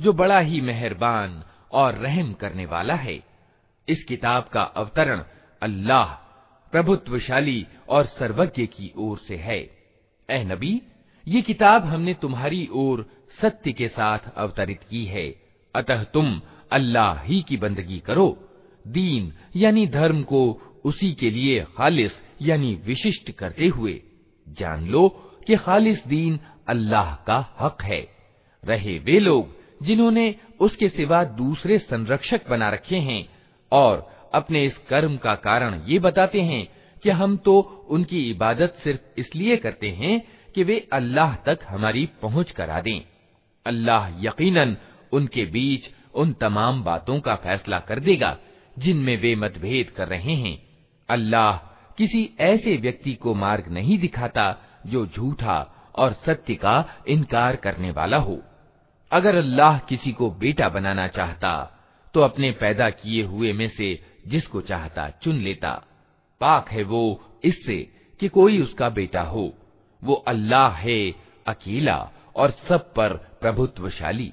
जो बड़ा ही मेहरबान और रहम करने वाला है। इस किताब का अवतरण अल्लाह, प्रभुत्वशाली और सर्वज्ञ की ओर से है। ए नबी, ये किताब हमने तुम्हारी ओर सत्य के साथ अवतरित की है। अतः तुम अल्लाह ही की बंदगी करो। दीन यानी धर्म को उसी के लिए खालिस यानी विशिष्ट करते हुए। जान लो कि खालिस दीन अल्लाह का हक है। रहे वे लोग जिन्होंने उसके सिवा दूसरे संरक्षक बना रखे हैं और अपने इस कर्म का कारण ये बताते हैं कि हम तो उनकी इबादत सिर्फ़ इसलिए करते हैं कि वे अल्लाह तक हमारी पहुँच करा दें। अल्लाह यकीनन उनके बीच उन तमाम बातों का फैसला कर देगा जिनमें वे मतभेद कर रहे हैं। अल्लाह किसी ऐसे व्यक्ति को मार्ग नहीं दिखाता जो झूठा और सत्य का इनकार करने वाला हो। अगर अल्लाह किसी को बेटा बनाना चाहता तो अपने पैदा किए हुए में से जिसको चाहता चुन लेता। पाक है वो इससे कि कोई उसका बेटा हो। वो अल्लाह है, अकेला और सब पर प्रभुत्वशाली।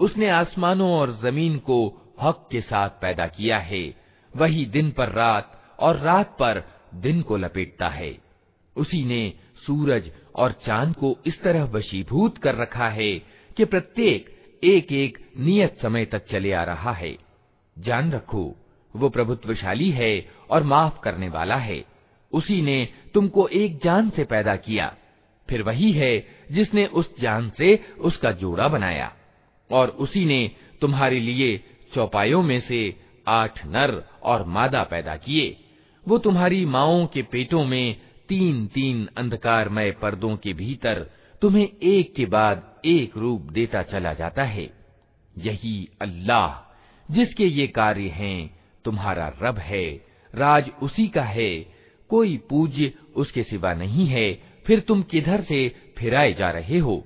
उसने आसमानों और जमीन को हक के साथ पैदा किया है वही दिन पर रात और रात पर दिन को लपेटता है उसी ने सूरज और चाँद को इस तरह वशीभूत कर रखा है कि प्रत्येक एक एक नियत समय तक चले आ रहा है। जान रखो, वो प्रभुत्वशाली है और माफ़ करने वाला है। उसी ने तुमको एक जान से पैदा किया। फिर वही है जिसने उस जान से उसका जोड़ा बनाया। और उसी ने तुम्हारे लिए चौपायों में से आठ नर और मादा पैदा किए। वो तुम्हारी माओ के पेटों में तीन तीन अंधकारमय पर्दों के भीतर तुम्हें एक के बाद एक रूप देता चला जाता है। यही अल्लाह, जिसके ये कार्य हैं, तुम्हारा रब है, राज उसी का है। कोई पूज्य उसके सिवा नहीं है, फिर तुम किधर से फिराए जा रहे हो?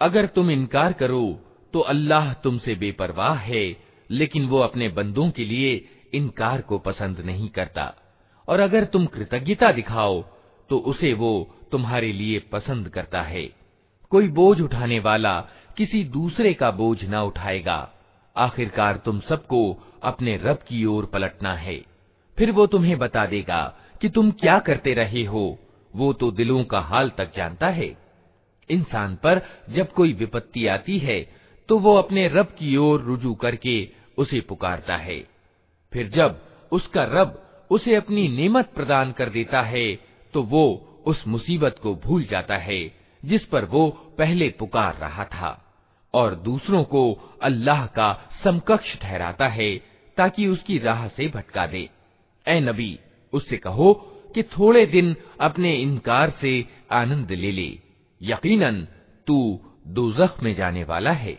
अगर तुम इनकार करो तो अल्लाह तुमसे बेपरवाह है, लेकिन वो अपने बंदों के लिए इनकार को पसंद नहीं करता। और अगर तुम कृतज्ञता दिखाओ तो उसे वो तुम्हारे लिए पसंद करता है। कोई बोझ उठाने वाला किसी दूसरे का बोझ न उठाएगा। आखिरकार तुम सबको अपने रब की ओर पलटना है। फिर वो तुम्हें बता देगा कि तुम क्या करते रहे हो। वो तो दिलों का हाल तक जानता है। इंसान पर जब कोई विपत्ति आती है तो वो अपने रब की ओर रुजू करके उसे पुकारता है। फिर जब उसका रब उसे अपनी नेमत प्रदान कर देता है तो वो उस मुसीबत को भूल जाता है, जिस पर वो पहले पुकार रहा था। और दूसरों को अल्लाह का समकक्ष ठहराता है, ताकि उसकी राह से भटका दे। ए नबी, उससे कहो कि थोड़े दिन अपने इनकार से आनंद ले ले। यकीनन, तू दोजख में जाने वाला है।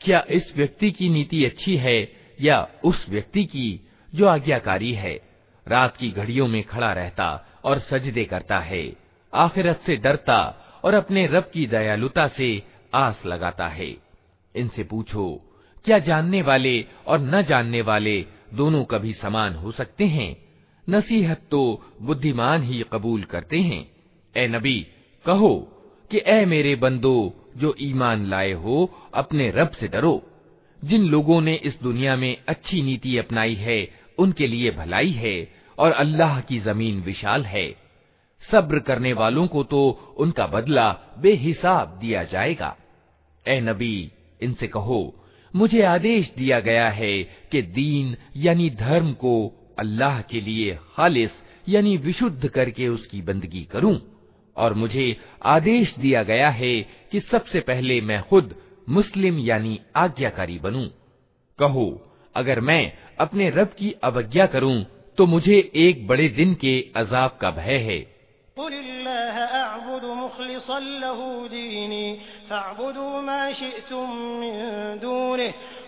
क्या इस व्यक्ति की नीति अच्छी है या उस व्यक्ति की जो आज्ञाकारी है रात की घड़ियों में खड़ा रहता और सजदे करता है आखिरत से डरता और अपने रब की दयालुता से आस लगाता है इनसे पूछो क्या जानने वाले और न जानने वाले दोनों कभी समान हो सकते हैं नसीहत तो बुद्धिमान ही कबूल करते हैं। ए नबी, कहो कि ए मेरे बंदो, जो ईमान लाए हो, अपने रब से डरो। जिन लोगों ने इस दुनिया में अच्छी नीति अपनाई है, उनके लिए भलाई है, और अल्लाह की ज़मीन विशाल है। सब्र करने वालों को तो उनका बदला बेहिसाब दिया जाएगा। ए नबी, इनसे कहो, मुझे आदेश दिया गया है कि दीन यानी धर्म को अल्लाह के लिए खालिस, यानी विशुद्ध करके उसकी बंदगी करूँ। और मुझे आदेश दिया गया है कि सबसे पहले मैं खुद मुस्लिम यानी आज्ञाकारी बनूं। कहो, अगर मैं अपने रब की अवज्ञा करूँ तो मुझे एक बड़े दिन के अजाब का भय है।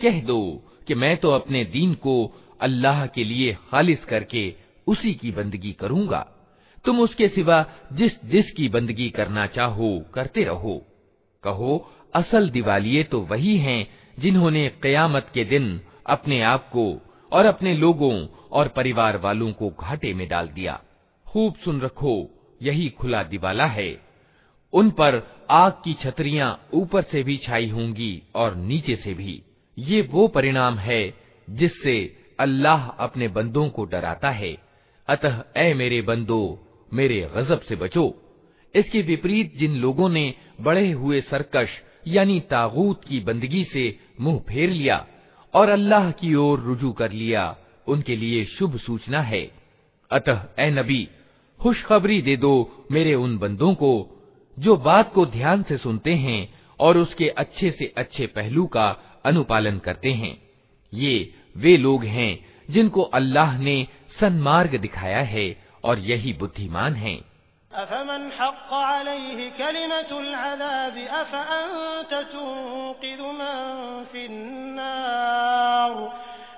कह दो कि मैं तो अपने दीन को अल्लाह के लिए खालिस करके उसी की बंदगी करूँगा। तुम उसके सिवा जिस जिस की बंदगी करना चाहो, करते रहो। कहो, असल दिवालिये तो वही हैं जिन्होंने कयामत के दिन अपने आप को और अपने लोगों और परिवार वालों को घाटे में डाल दिया। खूब सुन रखो, यही खुला दिवाला है। उन पर आग की छतरियाँ ऊपर से भी छाई होंगी और नीचे से भी। ये वो परिणाम है जिससे अल्लाह अपने बंदों को डराता है। अतः ए मेरे बंदो, मेरे गजब से बचो। इसके विपरीत जिन लोगों ने बड़े हुए सरकश, यानी तागूत की बंदगी से मुँह फेर लिया, और अल्लाह की ओर रुजू कर लिया, उनके लिए शुभ सूचना है। अतः ए नबी, खुशखबरी दे दो मेरे उन बंदों को, जो बात को ध्यान से सुनते हैं और उसके अच्छे से अच्छे पहलू का अनुपालन करते हैं। ये वे लोग हैं जिनको अल्लाह ने सन्मार्ग दिखाया है और यही बुद्धिमान हैं अफमन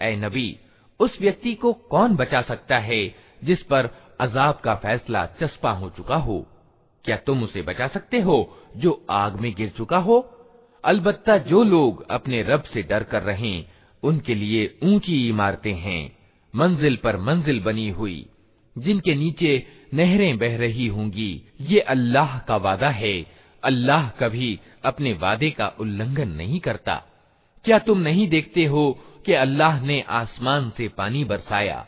ऐ नबी उस व्यक्ति को कौन बचा सकता है जिस पर अजाब का फैसला चस्पा हो चुका हो क्या तुम उसे बचा सकते हो जो आग में गिर चुका हो अलबत्ता जो लोग अपने रब से डर कर रहे, उनके लिए ऊँची इमारतें हैं, मंजिल पर मंजिल बनी हुई। जिनके नीचे नहरें बह रही होंगी, ये अल्लाह का वादा है। अल्लाह कभी अपने वादे का उल्लंघन नहीं करता। क्या तुम नहीं देखते हो कि अल्लाह ने आसमान से पानी बरसाया?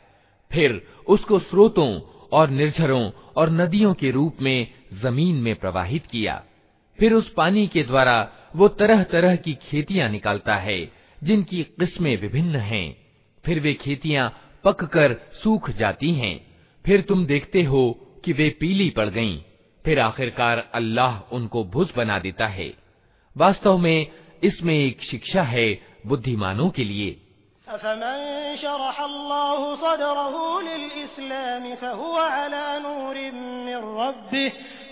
फिर उसको स्रोतों और निर्झरों और नदियों के रूप में ज़मीन में प्रवाहित किया। फिर उस पानी के द्वारा वो तरह तरह की खेतियाँ निकालता है, जिनकी किस्में विभिन्न हैं। फिर वे खेतियाँ पककर सूख जाती हैं। फिर तुम देखते हो कि वे पीली पड़ गईं। फिर आखिरकार अल्लाह उनको भुज बना देता है। वास्तव में इसमें एक शिक्षा है बुद्धिमानों के लिए।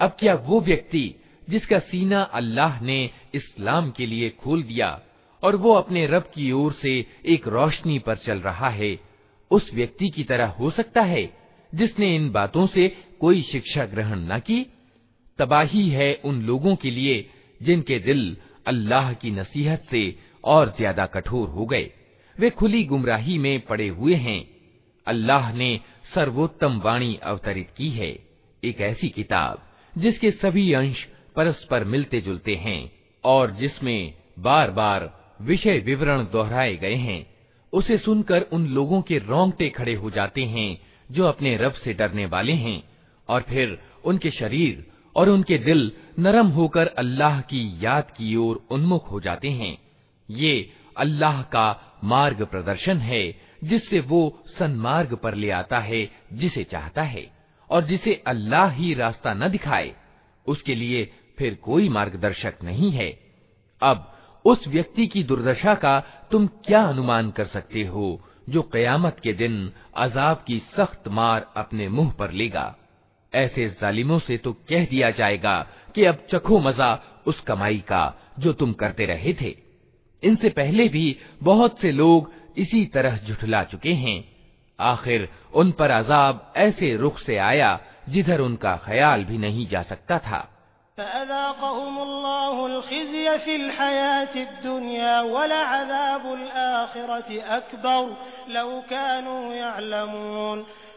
अब क्या वो व्यक्ति जिसका सीना अल्लाह ने इस्लाम के लिए खोल दिया और वो अपने रब की ओर से एक रोशनी पर चल रहा है उस व्यक्ति की तरह हो सकता है जिसने इन बातों से कोई शिक्षा ग्रहण न की, तबाही है उन लोगों के लिए जिनके दिल अल्लाह की नसीहत से और ज़्यादा कठोर हो गए। वे खुली गुमराही में पड़े हुए हैं। अल्लाह ने सर्वोत्तम वाणी अवतरित की है। एक ऐसी किताब जिसके सभी अंश परस्पर मिलते जुलते हैं और जिसमें बार बार विषय विवरण दोहराए गए हैं। उसे सुनकर उन लोगों के रोंगटे खड़े हो जाते हैं जो अपने रब से डरने वाले हैं। और फिर उनके शरीर और उनके दिल नरम होकर अल्लाह की याद की ओर उन्मुख हो जाते हैं। ये अल्लाह का मार्ग प्रदर्शन है, जिससे वो सन्मार्ग पर ले आता है, जिसे चाहता है, और जिसे अल्लाह ही रास्ता न दिखाए। उसके लिए फिर कोई मार्गदर्शक नहीं है। अब उस व्यक्ति की दुर्दशा का तुम क्या अनुमान कर सकते हो, जो कयामत के दिन अजाब की सख्त मार अपने मुँह पर लेगा? ऐसे जालिमों से तो कह दिया जाएगा कि अब चखो मज़ा उस कमाई का जो तुम करते रहे थे। इनसे पहले भी बहुत से लोग इसी तरह जुठला चुके हैं। आखिर उन पर अजाब ऐसे रुख से आया जिधर उनका ख्याल भी नहीं जा सकता था।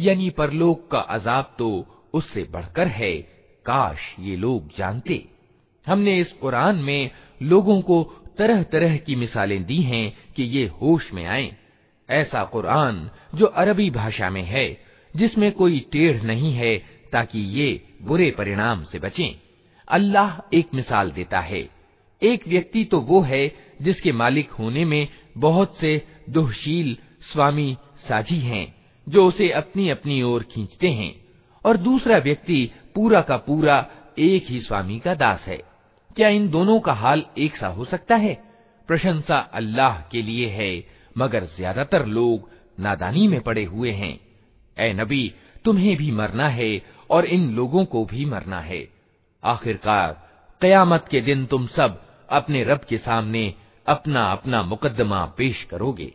यानी परलोक का अजाब तो उससे बढ़कर है। काश ये लोग जानते। हमने इस कुरान में लोगों को तरह तरह की मिसालें दी हैं कि ये होश में आए। ऐसा कुरान जो अरबी भाषा में है, जिसमें कोई टेढ़ नहीं है ताकि ये बुरे परिणाम से बचें। अल्लाह एक मिसाल देता है। एक व्यक्ति तो वो है जिसके मालिक होने में बहुत से दुहशील स्वामी साझी हैं। जो उसे अपनी अपनी ओर खींचते हैं, और दूसरा व्यक्ति पूरा का पूरा एक ही स्वामी का दास है। क्या इन दोनों का हाल एक सा हो सकता है? प्रशंसा अल्लाह के लिए है, मगर ज़्यादातर लोग नादानी में पड़े हुए हैं। ए नबी, तुम्हें भी मरना है, और इन लोगों को भी मरना है। आखिरकार, कयामत के दिन तुम सब अपने रब के सामने अपना अपना मुकदमा पेश करोगे।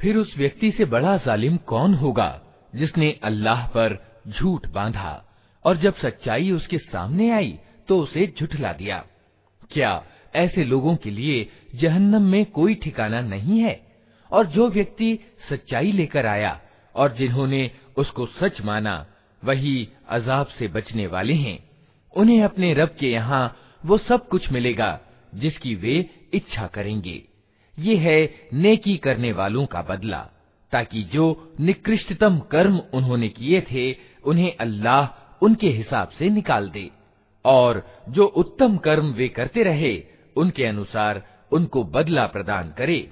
फिर उस व्यक्ति से बड़ा जालिम कौन होगा जिसने अल्लाह पर झूठ बांधा और जब सच्चाई उसके सामने आई तो उसे झुठला दिया क्या ऐसे लोगों के लिए जहन्नम में कोई ठिकाना नहीं है और जो व्यक्ति सच्चाई लेकर आया और जिन्होंने उसको सच माना, वही अजाब से बचने वाले हैं। उन्हें अपने रब के यहाँ वो सब कुछ मिलेगा, जिसकी वे इच्छा करेंगे। ये है नेकी करने वालों का बदला, ताकि जो निकृष्टतम कर्म उन्होंने किए थे, उन्हें अल्लाह उनके हिसाब से निकाल दे। और जो उत्तम कर्म वे करते रहे, उनके अनुसार उनको बदला प्रदान करे।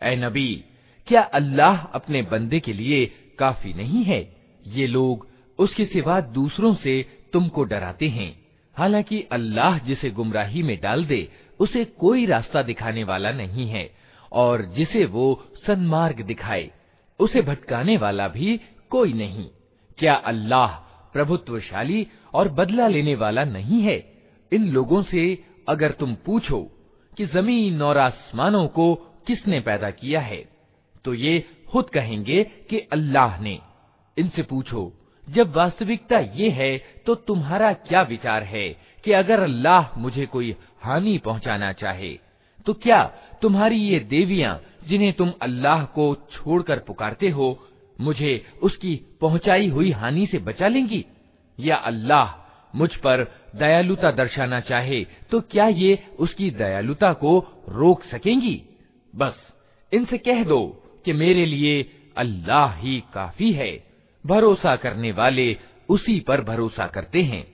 ऐ नबी क्या अल्लाह अपने बंदे के लिए काफी नहीं है ये लोग उसके सिवा दूसरों से तुमको डराते हैं हालांकि अल्लाह जिसे गुमराही में डाल दे उसे कोई रास्ता दिखाने वाला नहीं है और जिसे वो सन्मार्ग दिखाए, उसे भटकाने वाला भी कोई नहीं। क्या अल्लाह प्रभुत्वशाली और बदला लेने वाला नहीं है? इन लोगों से अगर तुम पूछो कि ज़मीन और आसमानों को किसने पैदा किया है तो ये खुद कहेंगे कि अल्लाह ने। इनसे पूछो, जब वास्तविकता ये है तो तुम्हारा क्या विचार है कि अगर अल्लाह मुझे कोई हानि पहुंचाना चाहे तो क्या तुम्हारी ये देवियाँ, जिन्हें तुम अल्लाह को छोड़कर पुकारते हो, मुझे उसकी पहुंचाई हुई हानि से बचा लेंगी? या अल्लाह मुझ पर दयालुता दर्शाना चाहे तो क्या ये उसकी दयालुता को रोक सकेंगी? बस, इनसे कह दो कि मेरे लिए अल्लाह ही काफ़ी है। भरोसा करने वाले उसी पर भरोसा करते हैं।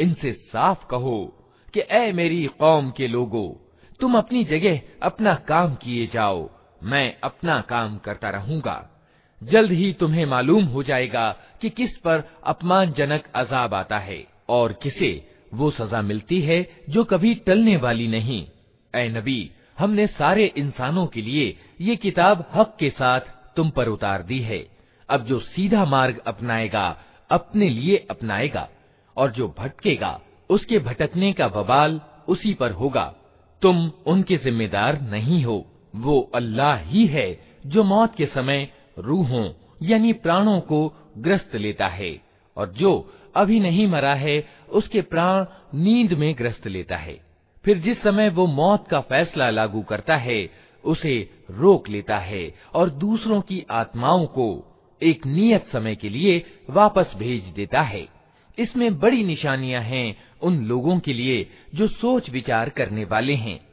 इनसे साफ कहो कि ए मेरी कौम के लोगों तुम अपनी जगह अपना काम किए जाओ मैं अपना काम करता रहूँगा। जल्द ही तुम्हें मालूम हो जाएगा कि किस पर अपमानजनक अजाब आता है और किसे वो सजा मिलती है जो कभी टलने वाली नहीं। ए नबी, हमने सारे इंसानों के लिए ये किताब हक के साथ तुम पर उतार दी है। अब जो सीधा मार्ग अपनाएगा, अपने लिए अपनाएगा, और जो भटकेगा, उसके भटकने का बवाल उसी पर होगा। तुम उनके जिम्मेदार नहीं हो। वो अल्लाह ही है जो मौत के समय रूहों, यानी प्राणों को ग्रस्त लेता है, और जो अभी नहीं मरा है, उसके प्राण नींद में ग्रस्त लेता है। फिर जिस समय वो मौत का फैसला लागू करता है, उसे रोक लेता है, और दूसरों की आत्माओं को एक नियत समय के लिए वापस भेज देता है। इसमें बड़ी निशानियाँ हैं उन लोगों के लिए जो सोच विचार करने वाले हैं।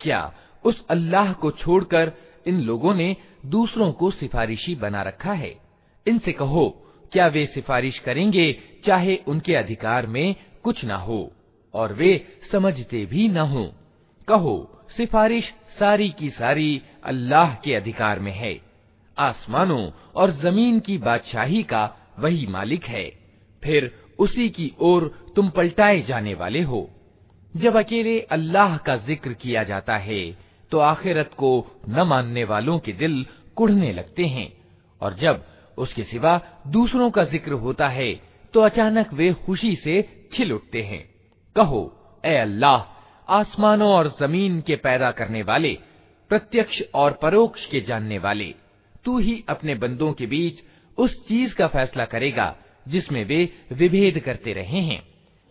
क्या उस अल्लाह को छोड़कर इन लोगों ने दूसरों को सिफारिशी बना रखा है इनसे कहो क्या वे सिफारिश करेंगे चाहे उनके अधिकार में कुछ ना हो और वे समझते भी न हो। कहो, सिफारिश सारी की सारी अल्लाह के अधिकार में है। आसमानों और ज़मीन की बादशाही का वही मालिक है। फिर उसी की ओर तुम पलटाए जाने वाले हो। जब अकेले अल्लाह का ज़िक्र किया जाता है तो आखिरत को न मानने वालों के दिल कुढ़ने लगते हैं। और जब उसके सिवा दूसरों का ज़िक्र होता है तो अचानक वे खुशी से खिल उठते हैं। कहो ए अल्लाह, आसमानों और ज़मीन के पैदा करने वाले, प्रत्यक्ष और परोक्ष के जानने वाले, तू ही अपने बंदों के बीच उस चीज़ का फैसला करेगा जिसमें वे विभेद करते रहे हैं।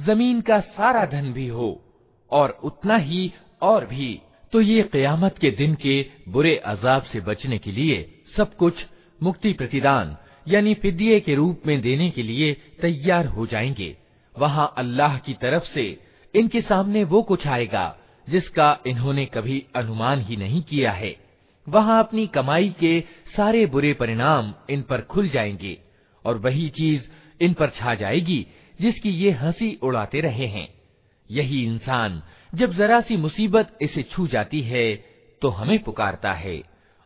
ज़मीन का सारा धन भी हो, और उतना ही और भी। तो ये कयामत के दिन के बुरे अजाब से बचने के लिए सब कुछ मुक्ति प्रतिदान, यानी फिदिये के रूप में देने के लिए तैयार हो जाएँगे। वहाँ अल्लाह की तरफ़ से इनके सामने वो कुछ आएगा, जिसका इन्होंने कभी अनुमान ही नहीं किया है। वहाँ अपनी कमाई के सारे बुरे परिणाम इन पर खुल जाएँगे, और वही चीज़ इन पर छा जाएगी जिसकी ये हँसी उड़ाते रहे हैं। यही इंसान जब जरा सी मुसीबत इसे छू जाती है तो हमें पुकारता है।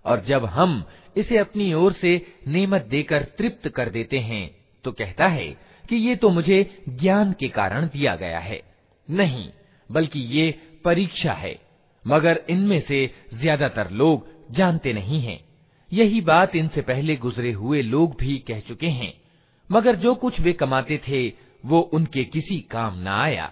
और जब हम इसे अपनी ओर से नेमत देकर तृप्त कर देते हैं तो कहता है कि ये तो मुझे ज्ञान के कारण दिया गया है। नहीं, बल्कि ये परीक्षा है। मगर इनमें से ज़्यादातर लोग जानते नहीं हैं। यही बात इनसे पहले गुजरे हुए लोग भी कह चुके हैं। मगर जो कुछ वे कमाते थे वो उनके किसी काम न आया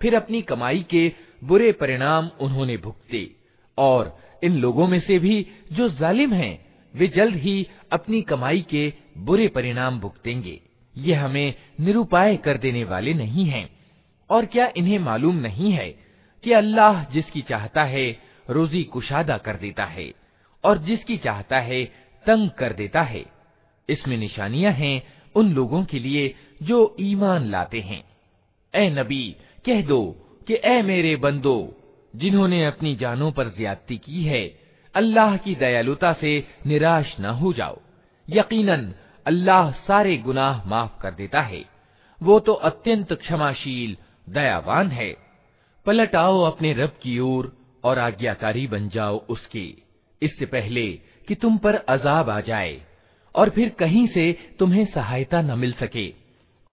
फिर अपनी कमाई के बुरे परिणाम उन्होंने भुगते और इन लोगों में से भी जो जालिम हैं वे जल्द ही अपनी कमाई के बुरे परिणाम भुगतेंगे ये हमें निरुपाय कर देने वाले नहीं हैं और क्या इन्हें मालूम नहीं है कि अल्लाह जिसकी चाहता है, रोजी कुशादा कर देता है, और जिसकी चाहता है, तंग कर देता है। इसमें निशानियाँ हैं उन लोगों के लिए जो ईमान लाते हैं। ए नबी, कह दो कि ए मेरे बंदो, जिन्होंने अपनी जानों पर ज्यादती की है, अल्लाह की दयालुता से निराश न हो जाओ। यकीनन, अल्लाह सारे गुनाह माफ़ कर देता है। वो तो अत्यंत क्षमाशील दयावान है पलट आओ अपने रब की ओर और आज्ञाकारी बन जाओ उसके इससे पहले कि तुम पर अजाब आ जाए और फिर कहीं से तुम्हें सहायता न मिल सके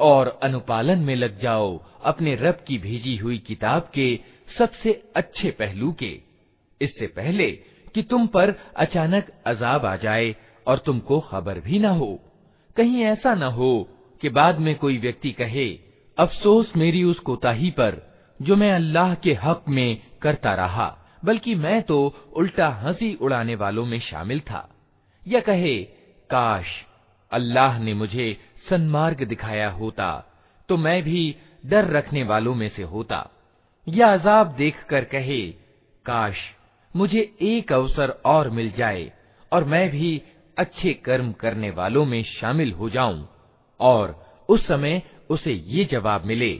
और अनुपालन में लग जाओ अपने रब की भेजी हुई किताब के सबसे अच्छे पहलू के इससे पहले कि तुम पर अचानक अजाब आ जाए और तुमको खबर भी न हो कहीं ऐसा न हो कि बाद में कोई व्यक्ति कहे, अफसोस मेरी उस कोताही पर, जो मैं अल्लाह के हक में करता रहा, बल्कि मैं तो उल्टा हँसी उड़ाने वालों में शामिल था। या कहे, काश अल्लाह ने मुझे सन्मार्ग दिखाया होता तो मैं भी डर रखने वालों में से होता। या अजाब देखकर कहे, काश मुझे एक अवसर और मिल जाए, और मैं भी अच्छे कर्म करने वालों में शामिल हो जाऊँ, और उस समय उसे ये जवाब मिले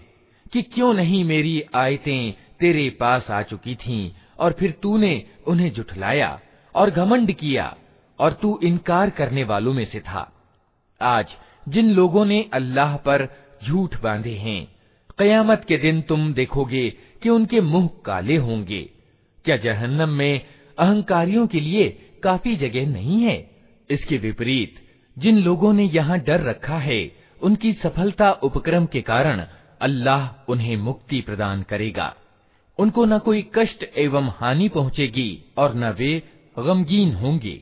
कि क्यों नहीं मेरी आयतें तेरे पास आ चुकी थीं, और फिर तूने उन्हें जुठलाया और घमंड किया, और तू इनकार करने वालों में से था। आज जिन लोगों ने अल्लाह पर झूठ बांधे हैं, कयामत के दिन तुम देखोगे कि उनके मुँह काले होंगे। क्या जहन्नम में अहंकारियों के लिए काफ़ी जगह नहीं है? इसके विपरीत, जिन लोगों ने यहाँ डर रखा है, उनकी सफलता उपक्रम के कारण अल्लाह उन्हें मुक्ति प्रदान करेगा। उनको न कोई कष्ट एवं हानि पहुँचेगी और न वे गमगीन होंगे।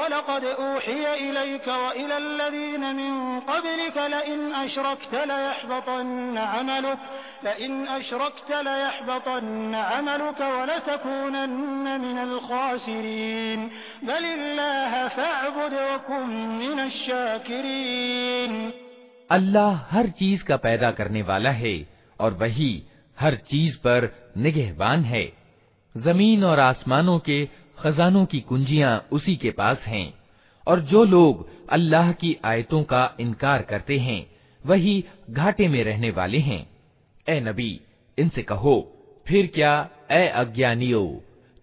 जाहिलून वलक़द ऊहिय इलैक व इलल्लज़ीन मिन क़ब्लिक लइन अशरकत लयहबतन्न अमलुक लइन अशरकत लयहबतन्न अमलुक वलतकूनन्न मिनल खासिरीन बलिल्लाह फअबुद वकुन मिनश शाकिरीन अल्लाह हर चीज का पैदा करने वाला है और वही हर चीज पर निगहबान है जमीन और आसमानों के खजानों की कुंजियाँ उसी के पास हैं, और जो लोग अल्लाह की आयतों का इनकार करते हैं, वही घाटे में रहने वाले हैं। ए नबी, इनसे कहो, फिर क्या, ए अज्ञानियो,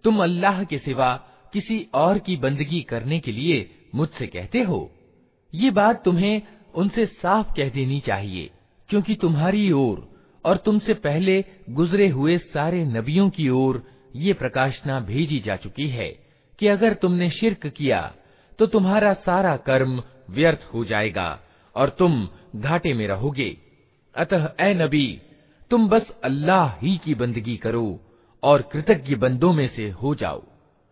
तुम अल्लाह के सिवा किसी और की बंदगी करने के लिए मुझसे कहते हो? ये बात तुम्हें उनसे साफ़ कह देनी चाहिए, क्योंकि तुम्हारी ओर और तुमसे पहले गुजरे हुए सारे नबियों की ओर ये प्रकाशना भेजी जा चुकी है कि अगर तुमने शिरक किया तो तुम्हारा सारा कर्म व्यर्थ हो जाएगा और तुम घाटे में रहोगे। अतः ए नबी, तुम बस अल्लाह ही की बंदगी करो और कृतज्ञ बंदों में से हो जाओ।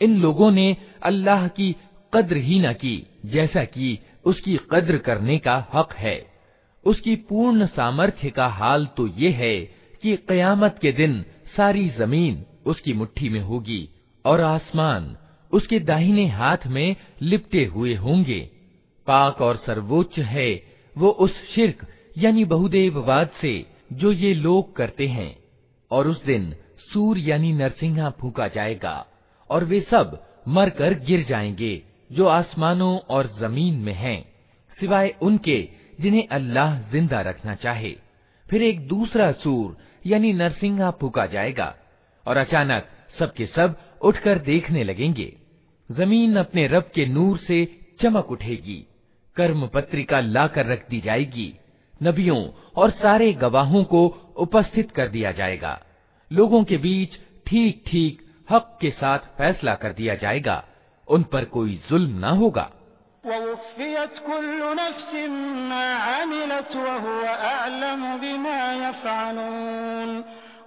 इन लोगों ने अल्लाह की कद्र ही न की जैसा कि उसकी कद्र करने का हक है उसकी पूर्ण सामर्थ्य का हाल तो ये है कि कयामत के दिन सारी जमीन उसकी मुट्ठी में होगी और आसमान उसके दाहिने हाथ में लिपटे हुए होंगे पाक और सर्वोच्च है वो उस शिरक यानी बहुदेववाद से जो ये लोग करते हैं और उस दिन सूर यानी नरसिंहा फूका जाएगा और वे सब मरकर गिर जाएँगे जो आसमानों और ज़मीन में हैं, सिवाय उनके जिन्हें अल्लाह ज़िंदा रखना चाहे। फिर एक दूसरा सूर यानी नरसिंहा फूका जाएगा और अचानक सबके सब उठकर देखने लगेंगे। ज़मीन अपने रब के नूर से चमक उठेगी कर्म पत्रिका लाकर रख दी जाएगी। नबियों और सारे गवाहों को उपस्थित कर दिया जाएगा लोगों के बीच ठीक ठीक हक के साथ फैसला कर दिया जाएगा उन पर कोई जुल्म न होगा वफ़ियत कुल्लु नफ्सिम मा अमिलत वहुव अअलम बिमा यफ़अलून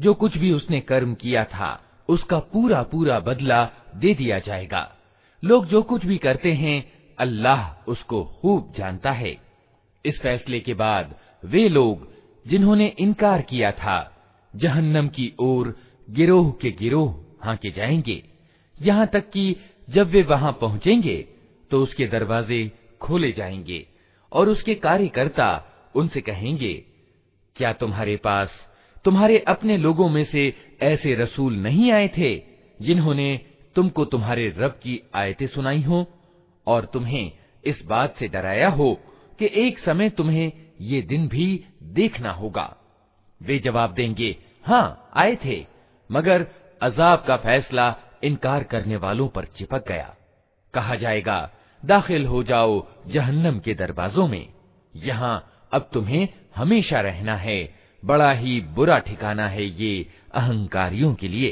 जो कुछ भी उसने कर्म किया था, उसका पूरा पूरा बदला दे दिया जाएगा। लोग जो कुछ भी करते हैं, अल्लाह उसको खूब जानता है। इस फैसले के बाद वे लोग, जिन्होंने इनकार किया था, जहन्नम की ओर गिरोह के गिरोह हाके जाएँगे। यहाँ तक कि जब वे वहाँ पहुँचेंगे तो उसके दरवाजे खोले जाएँगे और उसके कार्यकर्ता उनसे कहेंगे, क्या तुम्हारे पास तुम्हारे अपने लोगों में से ऐसे रसूल नहीं आए थे, जिन्होंने तुमको तुम्हारे रब की आयतें सुनाई हो और तुम्हें इस बात से डराया हो कि एक समय तुम्हें ये दिन भी देखना होगा। वे जवाब देंगे हाँ आए थे, मगर अजाब का फैसला इनकार करने वालों पर चिपक गया। कहा जाएगा, दाखिल हो जाओ जहन्नम के दरवाजों में, यहाँ अब तुम्हें हमेशा रहना है बड़ा ही बुरा ठिकाना है ये अहंकारियों के लिए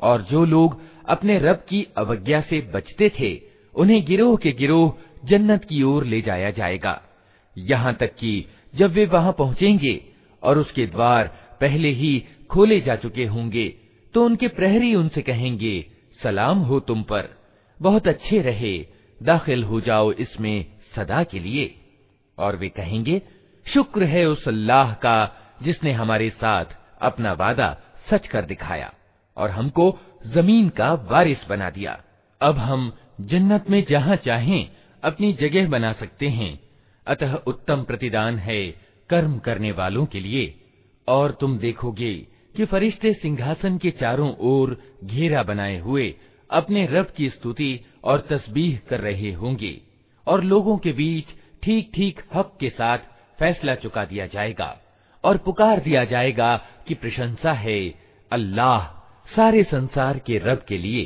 और जो लोग अपने रब की अवज्ञा से बचते थे उन्हें गिरोह के गिरोह जन्नत की ओर ले जाया जाएगा यहाँ तक कि जब वे वहां पहुंचेंगे और उसके द्वार पहले ही खोले जा चुके होंगे तो उनके प्रहरी उनसे कहेंगे, सलाम हो तुम पर, बहुत अच्छे रहे, दाखिल हो जाओ इसमें सदा के लिए। और वे कहेंगे, शुक्र है उस अल्लाह का जिसने हमारे साथ अपना वादा सच कर दिखाया और हमको ज़मीन का वारिस बना दिया। अब हम जन्नत में जहाँ चाहें अपनी जगह बना सकते हैं। अतः उत्तम प्रतिदान है कर्म करने वालों के लिए, और तुम देखोगे कि फरिश्ते सिंहासन के चारों ओर घेरा बनाए हुए अपने रब की स्तुति और तस्बीह कर रहे होंगे, और लोगों के बीच ठीक ठीक हक के साथ फैसला चुका दिया जाएगा, और पुकार दिया जाएगा कि प्रशंसा है अल्लाह सारे संसार के रब के लिए।